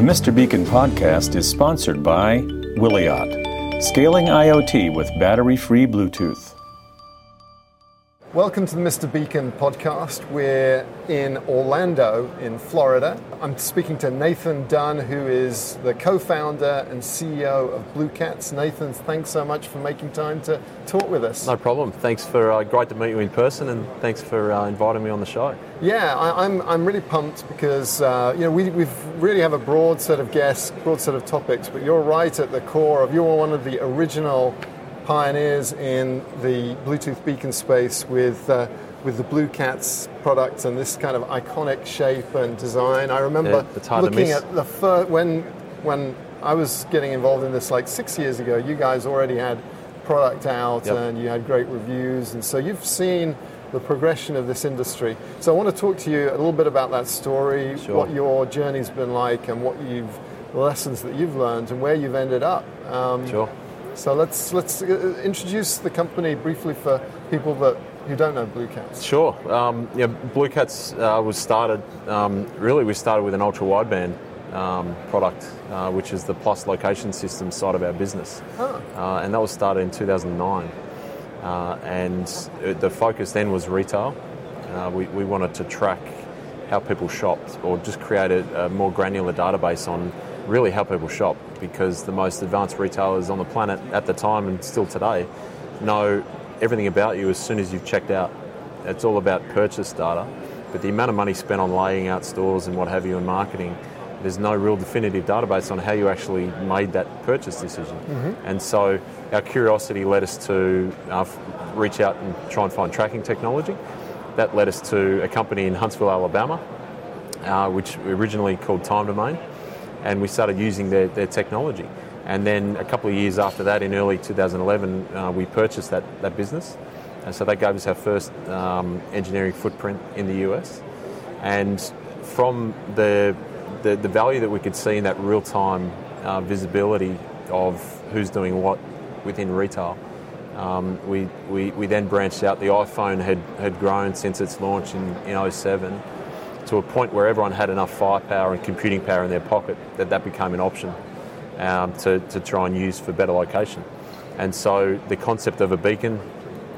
The Mr. Beacon podcast is sponsored by Wiliot, scaling IoT with battery free Bluetooth. Welcome to the Mr. Beacon podcast. We're in Orlando, in Florida. I'm speaking to Nathan Dunn, who is the co founder and CEO of Blue Cats. Nathan, thanks so much for making time to talk with us. No problem. Thanks for uh, great to meet you in person, and thanks for uh, inviting me on the show. Yeah, I, I'm, I'm really pumped because uh, you know we we really have a broad set of guests, broad set of topics, but you're right at the core of you're one of the original pioneers in the Bluetooth beacon space with uh, with the Blue Cats products and this kind of iconic shape and design. I remember Yeah, looking at the fir- when when I was getting involved in this like six years ago. You guys already had product out Yep. and you had great reviews, and so you've seen the progression of this industry. So I want to talk to you a little bit about that story, Sure. what your journey's been like, and what you've the lessons that you've learned and where you've ended up. Um, Sure. So let's let's uh, introduce the company briefly for people that who don't know Blue Cats. Sure. Um, yeah, Blue Cats uh, was started. Um, really, we started with an ultra wideband um, product, uh, which is the Plus location system side of our business, Oh. uh, and that was started in 2009. Uh, and it, the focus then was retail. Uh, we, we wanted to track how people shopped, or just create a, a more granular database on really how people shop, because the most advanced retailers on the planet at the time and still today know everything about you as soon as you've checked out. It's all about purchase data, but the amount of money spent on laying out stores and what have you and marketing, there's no real definitive database on how you actually made that purchase decision. And so our curiosity led us to uh, reach out and try and find tracking technology. That led us to a company in Huntsville, Alabama, uh, which originally called Time Domain, and we started using their, their technology. And then a couple of years after that, in early 2011, uh, we purchased that, that business. And so that gave us our first um, engineering footprint in the US. And from the, the, the value that we could see in that real time uh, visibility of who's doing what within retail, um, we, we, we then branched out. The iPhone had, had grown since its launch in, in 07 to a point where everyone had enough firepower and computing power in their pocket that that became an option um, to, to try and use for better location. And so the concept of a beacon,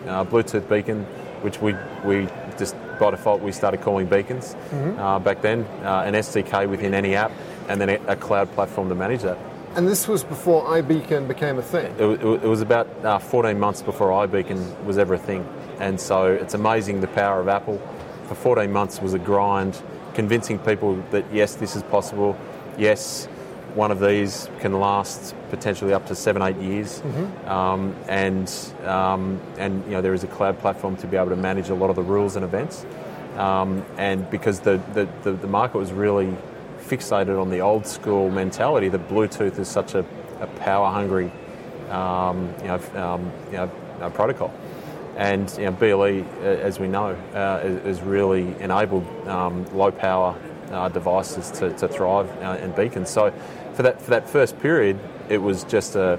uh, Bluetooth beacon, which we, we just by default we started calling beacons uh, back then, uh, an SDK within any app, and then a, a cloud platform to manage that. And this was before iBeacon became a thing. It, wa- it was about uh, 14 months before iBeacon was ever a thing. And so it's amazing the power of Apple. For 14 months was a grind, convincing people that yes, this is possible. Yes, one of these can last potentially up to seven, eight years. Um, and, um, and you know, there is a cloud platform to be able to manage a lot of the rules and events. Um, and because the, the, the, the market was really fixated on the old school mentality that Bluetooth is such a, a power hungry um, you know, um, you know, uh, protocol. And you know, BLE, uh, as we know, uh, really enabled um, low power uh, devices to, to thrive uh, in beacons. So for that, for that first period, it was just a,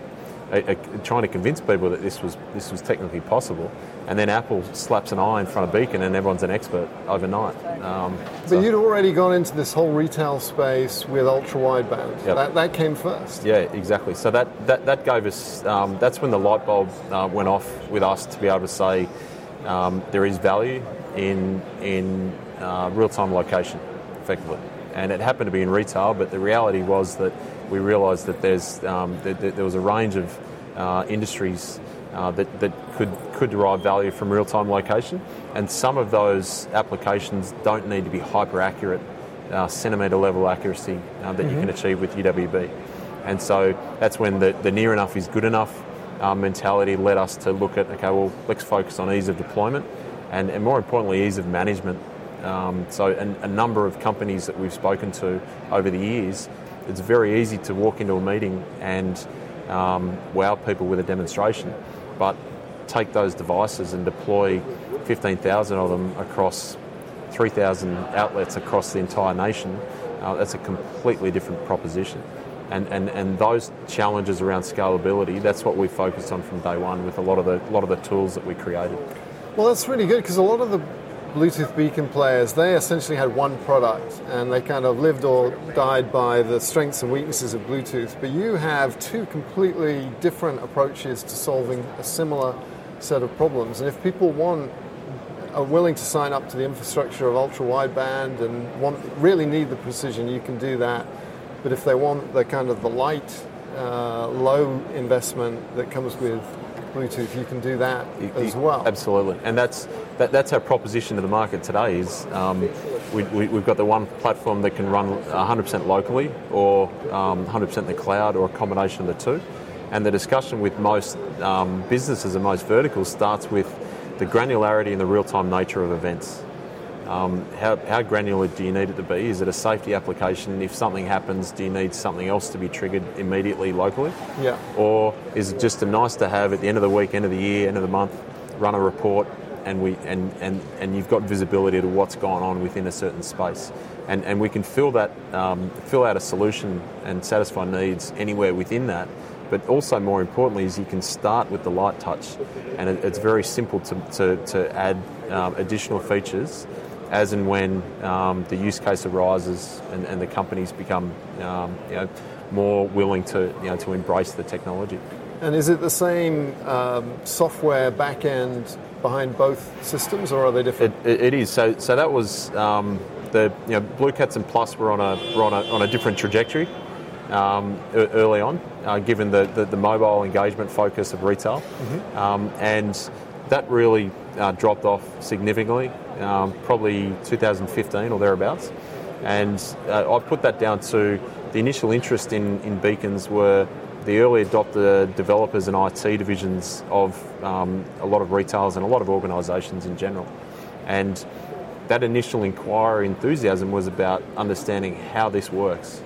uh, trying to convince people that this was this was technically possible, and then Apple slaps an eye in front of Beacon, and everyone's an expert overnight. Um, But so- you'd already gone into this whole retail space with ultra wideband. Yep. That, that came first. Yeah, exactly. So that, that, that gave us, um, that's when the light bulb uh, went off with us to be able to say um, there is value in, in uh, real time location, effectively. And it happened to be in retail, but the reality was that we realised that there's, um, that, that there was a range of uh, industries uh, that, that could, could derive value from real time location. And some of those applications don't need to be hyper accurate uh, centimetre level accuracy uh, that you can achieve with UWB. And so that's when the, the near enough is good enough uh, mentality led us to look at, okay, well, let's focus on ease of deployment and, and more importantly, ease of management. Um, so, an, a number of companies that we've spoken to over the years, it's very easy to walk into a meeting and um, wow people with a demonstration, but take those devices and deploy 15,000 of them across 3,000 outlets across the entire nation, uh, that's a completely different proposition. And, and, and those challenges around scalability, that's what we focused on from day one with a lot of the, lot of the tools that we created. Well, that's really good because a lot of the Bluetooth beacon players, they essentially had one product and they kind of lived or died by the strengths and weaknesses of Bluetooth. But you have two completely different approaches to solving a similar set of problems. And if people want are willing to sign up to the infrastructure of ultra wideband and want really need the precision, you can do that. But if they want the kind of the light, uh, low investment that comes with Bluetooth, you can do that as well. Absolutely, and that's that, that's our proposition to the market today. Is um, we, we, we've got the one platform that can run 100% locally, or um, 100% in the cloud, or a combination of the two. And the discussion with most um, businesses and most verticals starts with the granularity and the real-time nature of events. Um, how, how granular do you need it to be? Is it a safety application? If something happens, do you need something else to be triggered immediately locally? Yeah. Or is it just a nice to have at the end of the week, end of the year, end of the month, run a report and we and, and, and you've got visibility to what's going on within a certain space. And, and we can fill that um, fill out a solution and satisfy needs anywhere within that. But also more importantly is you can start with the light touch and it, it's very simple to, to, to add um, additional features as and when um, the use case arises and, and the companies become um, you know, more willing to, you know, to embrace the technology. And is it the same um, software backend behind both systems, or are they different? It, it, is. So, so that was um, the you know, Blue Cats and Plus were on a were on a, on a different trajectory um, early on, uh, given the, the, the mobile engagement focus of retail, um, and that really uh, dropped off significantly, um, probably 2015 or thereabouts. And uh, I put that down to the initial interest in, in beacons were the early adopter developers and IT divisions of um, a lot of retailers and a lot of organisations in general. And that initial inquiry enthusiasm was about understanding how this works.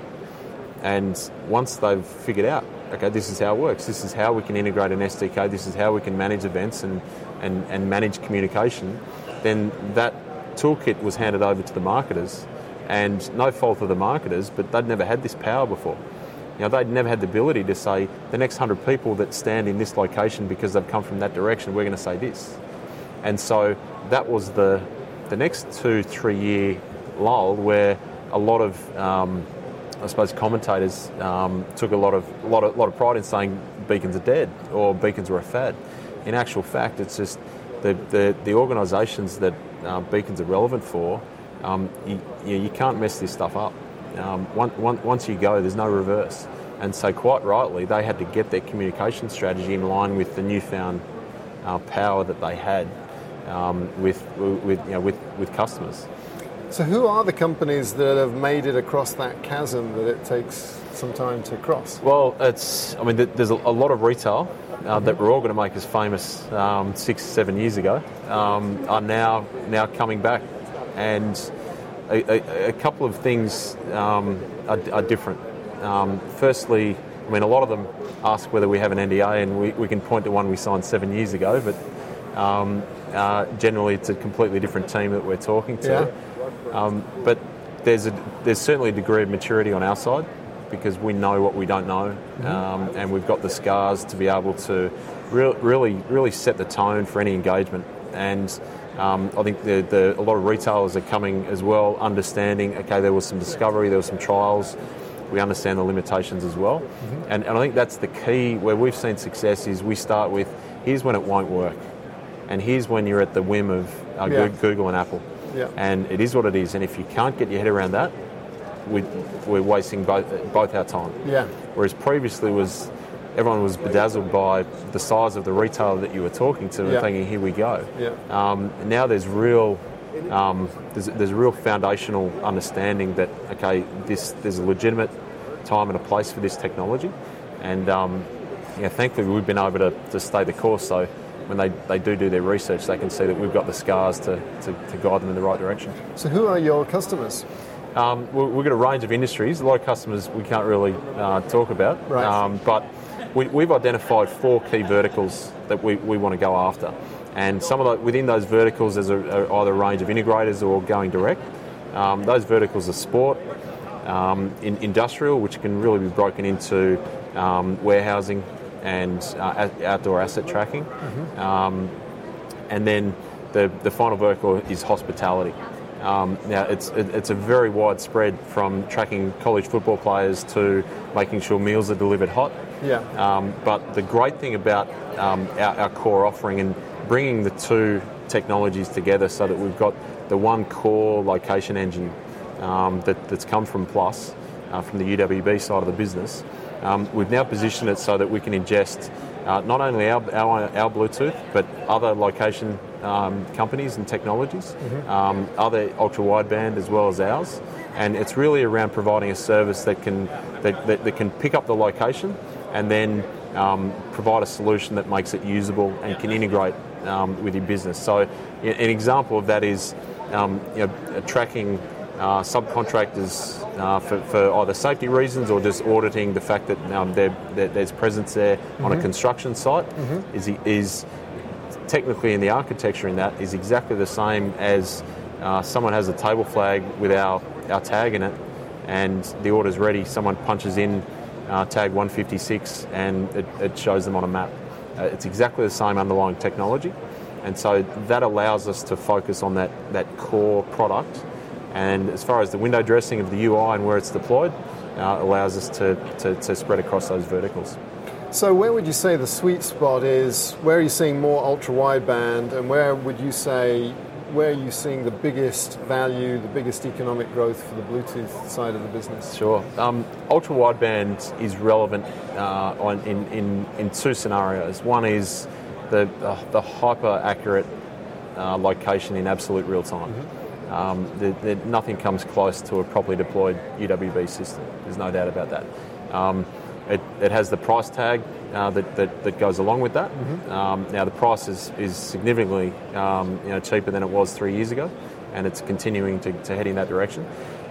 And once they've figured out, okay, this is how it works, this is how we can integrate an SDK, this is how we can manage events and, and, and manage communication, then that toolkit was handed over to the marketers. And no fault of the marketers, but they'd never had this power before. You know, they'd never had the ability to say, the next 100 people that stand in this location because they've come from that direction, we're going to say this. And so that was the, the next two, three year lull where a lot of, um, I suppose, commentators um, took a lot of, lot of, lot of pride in saying beacons are dead or beacons are a fad. In actual fact, it's just the, the, the organisations that uh, beacons are relevant for, um, you, you, you can't mess this stuff up. Um, one, one, once you go, there's no reverse. And so, quite rightly, they had to get their communication strategy in line with the newfound uh, power that they had um, with, with, you know, with, with customers. So, who are the companies that have made it across that chasm that it takes some time to cross? Well, it's, I mean, there's a, lot of retail uh, that we're all going to make us famous um, six, seven years ago um, are now, now coming back. And a, a, a couple of things um, are, are different. Um, firstly, I mean, a lot of them ask whether we have an NDA, and we, we can point to one we signed seven years ago, but um, uh, generally it's a completely different team that we're talking to. Um, but there's, a, there's certainly a degree of maturity on our side because we know what we don't know, um, and we've got the scars to be able to re- really, really set the tone for any engagement. And um, I think the, the, a lot of retailers are coming as well, understanding. Okay, there was some discovery, there was some trials. We understand the limitations as well, and, and I think that's the key. Where we've seen success is we start with here's when it won't work, and here's when you're at the whim of uh, Yeah. Google and Apple. Yeah. And it is what it is. And if you can't get your head around that, we, we're wasting both, both our time. Yeah. Whereas previously was everyone was bedazzled by the size of the retailer that you were talking to Yeah. and thinking, here we go. Yeah. Um, now there's real um, there's, there's real foundational understanding that okay, this there's a legitimate time and a place for this technology, and um, yeah, thankfully we've been able to, to stay the course. So when they, they do do their research, they can see that we've got the scars to, to, to guide them in the right direction. So who are your customers? Um, we- we've got a range of industries. A lot of customers we can't really uh, talk about, Right. um, but we, we've identified four key verticals that we, we want to go after. And some of the, within those verticals, there's a, a, either a range of integrators or going direct. Um, those verticals are sport, um, in, industrial, which can really be broken into um, warehousing and uh, outdoor asset tracking. Um, and then the, the final vertical is hospitality. Um, now, it's, it, it's a very widespread from tracking college football players to making sure meals are delivered hot. Yeah. Um, but the great thing about um, our, our core offering and bringing the two technologies together so that we've got the one core location engine um, that, that's come from Plus, uh, from the UWB side of the business, um, we've now positioned it so that we can ingest uh, not only our, our, our Bluetooth, but other location um, companies and technologies, um, other ultra wideband as well as ours. And it's really around providing a service that can, that, that, that can pick up the location and then um, provide a solution that makes it usable and can integrate um, with your business. So, an example of that is um, you know, tracking uh, subcontractors uh, for, for either safety reasons or just auditing the fact that um, there, there- there's presence there on a construction site is, is technically in the architecture in that is exactly the same as uh, someone has a table flag with our, our tag in it and the order's ready, someone punches in uh, tag 156 and it, it shows them on a map. Uh, it's exactly the same underlying technology. And so that allows us to focus on that, that core product and as far as the window dressing of the UI and where it's deployed, uh, allows us to, to, to spread across those verticals. So where would you say the sweet spot is? Where are you seeing more ultra wideband, and where would you say where are you seeing the biggest value, the biggest economic growth for the Bluetooth side of the business? Sure. Um, ultra wideband is relevant uh, on, in, in, in two scenarios. One is the, uh, the hyper accurate uh, location in absolute real time. Um, the, the, nothing comes close to a properly deployed UWB system. There's no doubt about that. Um, it, it has the price tag uh, that, that, that goes along with that. Um, now the price is, is significantly um, you know, cheaper than it was three years ago, and it's continuing to, to head in that direction.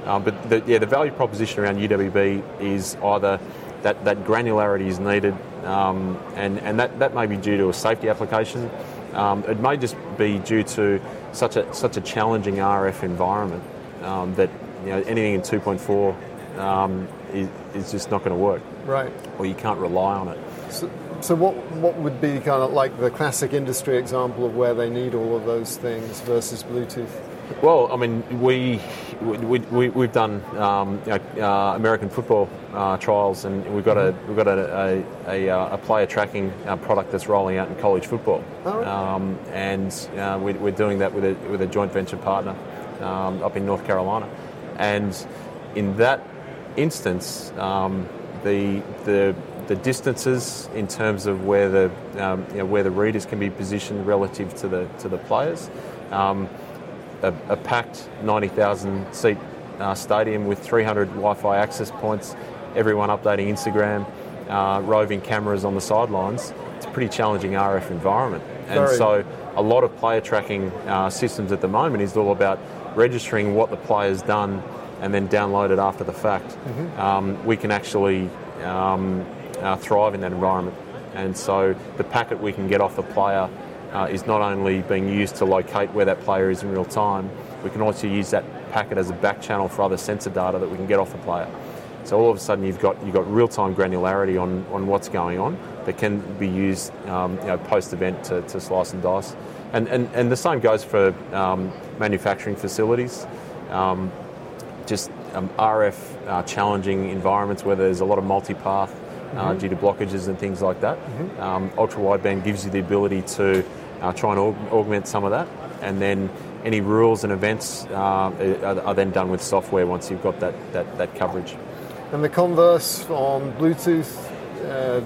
Um, but the, yeah, the value proposition around UWB is either that, that granularity is needed, um, and, and that, that may be due to a safety application. Um, it may just be due to such a such a challenging RF environment um, that you know anything in 2.4 um, is, is just not going to work, Right. or you can't rely on it. So, so what what would be kind of like the classic industry example of where they need all of those things versus Bluetooth? Well, I mean, we, we, we we've done um, you know, uh, American football uh, trials, and we've got a we've got a, a, a, a player tracking uh, product that's rolling out in college football, All right. um, and uh, we, we're doing that with a with a joint venture partner um, up in North Carolina, and in that instance, um, the the the distances in terms of where the um, you know, where the readers can be positioned relative to the to the players. Um, a, a packed 90,000 seat uh, stadium with 300 Wi-Fi access points, everyone updating Instagram, uh, roving cameras on the sidelines. It's a pretty challenging RF environment, and so a lot of player tracking uh, systems at the moment is all about registering what the player's done and then download it after the fact. Um, we can actually um, uh, thrive in that environment, and so the packet we can get off the player uh, is not only being used to locate where that player is in real time, we can also use that packet as a back channel for other sensor data that we can get off the player. So all of a sudden you've got you've got real time granularity on, on what's going on that can be used um, you know, post event to, to slice and dice. And, and, and the same goes for um, manufacturing facilities. Um, just um, RF uh, challenging environments where there's a lot of multipath uh, due to blockages and things like that. Um, ultra wideband gives you the ability to uh, try and aug- augment some of that, and then any rules and events uh, are, are then done with software once you've got that, that, that coverage. And the converse on Bluetooth, uh,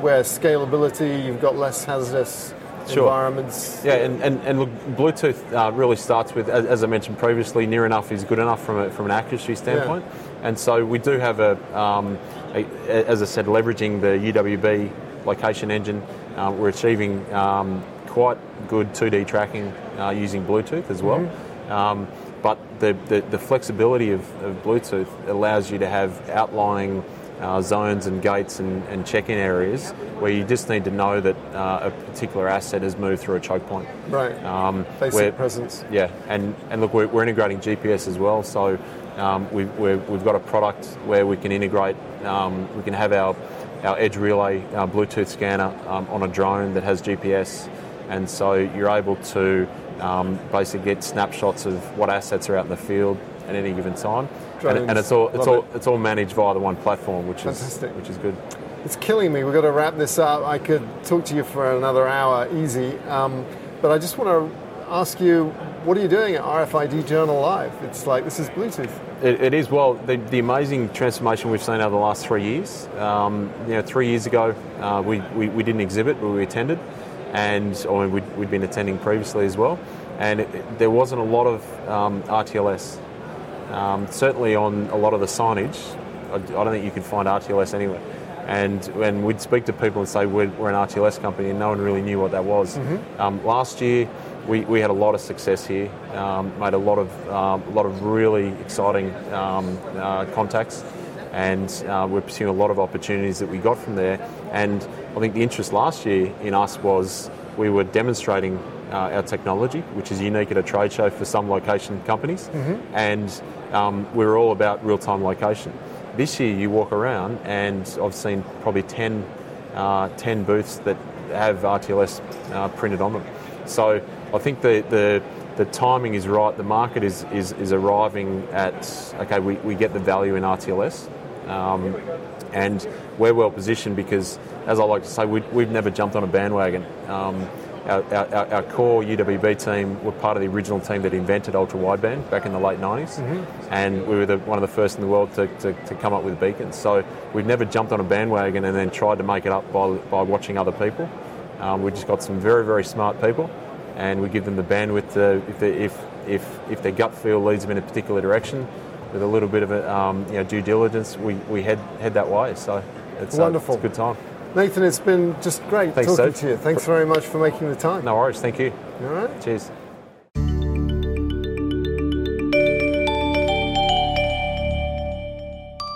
where scalability, you've got less hazardous Sure. environments. Yeah, and, and, and look, Bluetooth uh, really starts with, as, as I mentioned previously, near enough is good enough from, a, from an accuracy standpoint. And so we do have a, um, a, as I said, leveraging the UWB location engine, uh, we're achieving um, quite good 2D tracking uh, using Bluetooth as well. Um, but the, the, the flexibility of, of Bluetooth allows you to have outlying uh, zones and gates and, and check-in areas where you just need to know that uh, a particular asset has moved through a choke point. Right. Um, Basic presence. Yeah, and, and look, we're, we're integrating GPS as well, so um, we've, we're, we've got a product where we can integrate, um, we can have our, our Edge Relay uh, Bluetooth scanner um, on a drone that has GPS, and so you're able to um, basically get snapshots of what assets are out in the field at any given time. And, and it's all it's love all it. it's all managed via the one platform, which Fantastic. is which is good. It's killing me. We've got to wrap this up. I could talk to you for another hour, easy. Um, but I just want to ask you, what are you doing at RFID Journal Live? It's like this is Bluetooth. It, it is well the, the amazing transformation we've seen over the last three years. Um, you know, three years ago uh, we, we, we didn't exhibit, but we attended, and or we'd, we'd been attending previously as well. And it, it- there wasn't a lot of um, RTLS. Um, certainly on a lot of the signage, I, I don't think you could find RTLS anywhere. And when we'd speak to people and say we're, we're an RTLS company, and no one really knew what that was. Um, last year, we, we had a lot of success here, um, made a lot of um, a lot of really exciting um, uh, contacts, and uh, we're pursuing a lot of opportunities that we got from there. And I think the interest last year in us was we were demonstrating uh, our technology, which is unique at a trade show for some location companies, and um, we were all about real-time location. This year, you walk around, and I've seen probably 10, uh, 10 booths that have RTLS uh, printed on them. So I think the, the, the timing is right. The market is, is, is arriving at, okay, we, we get the value in RTLS. Um, and we're well positioned because, as I like to say, we, we've never jumped on a bandwagon. Um, our, our, our core UWB team were part of the original team that invented ultra wideband back in the late 90s, and we were the, one of the first in the world to, to, to come up with beacons. So we've never jumped on a bandwagon and then tried to make it up by, by watching other people. Um, we've just got some very, very smart people, and we give them the bandwidth to, if, they, if, if, if their gut feel leads them in a particular direction, with a little bit of a, um, you know, due diligence, we, we head, head that way. So it's, uh, Wonderful. it's a good time. Nathan, it's been just great Thanks, talking Steve. to you. Thanks very much for making the time. No worries. Thank you. All right. Cheers.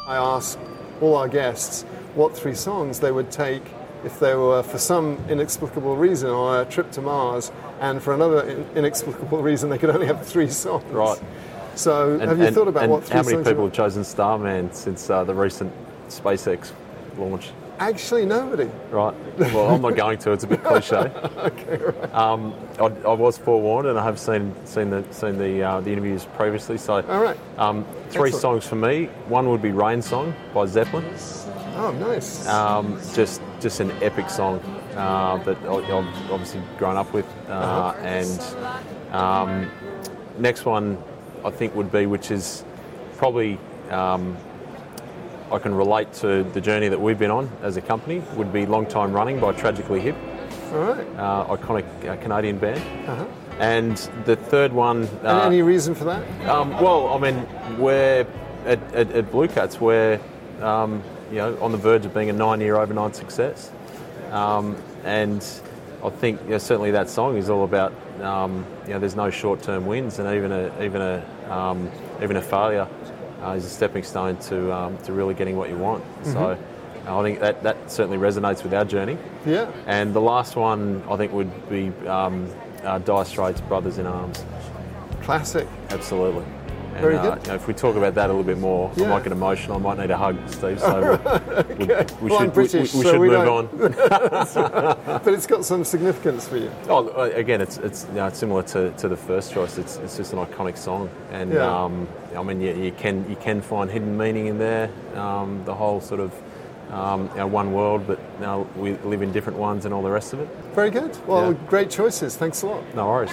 I ask all our guests what three songs they would take if they were, for some inexplicable reason, on a trip to Mars, and for another inexplicable reason, they could only have three songs. Right. So, And- have you and- thought about what how many people have chosen Starman since uh, the recent SpaceX launch? Actually, nobody. Right. Well, I'm not going to. It's a bit cliche. Okay, right. Um, I, I was forewarned, and I have seen seen the seen the uh, the interviews previously. So, All right. um, three Excellent. songs for me. One would be "Rain Song" by Zeppelin. Oh, nice. Um, just just an epic song uh, that I've obviously grown up with. Uh, Uh-huh. And um, next one, I think would be, which is probably um, I can relate to the journey that we've been on as a company, would be "Long Time Running" by Tragically Hip, All right. uh, iconic uh, Canadian band. Uh-huh. And the third one. Uh, any reason for that? um, well, I mean, we're at, at, at Blue Cats, we're um, you know on the verge of being a nine-year overnight success, um, and I think you know, certainly that song is all about um, you know there's no short-term wins, and even a even a um, even a failure uh, is a stepping stone to um, to really getting what you want. So. I think that, that certainly resonates with our journey. Yeah. And the last one I think would be um, uh, Dire Straits, Brothers in Arms. Classic. Absolutely. And, Very uh, good. you know, if we talk about that a little bit more, Yeah. I might get emotional. I might need a hug, Steve. So we, we, we Well, should, British, we, we so should move don't- on. But it's got some significance for you. Oh, uh, again, it's it's you know, it's similar to, to the first choice. It's, it's just an iconic song, and Yeah. um, I mean, you, you can you can find hidden meaning in there. Um, the whole sort of um, know, one world, but know, we live in different ones, and all the rest of it. Very good. Well, Yeah. great choices. Thanks a lot. No worries.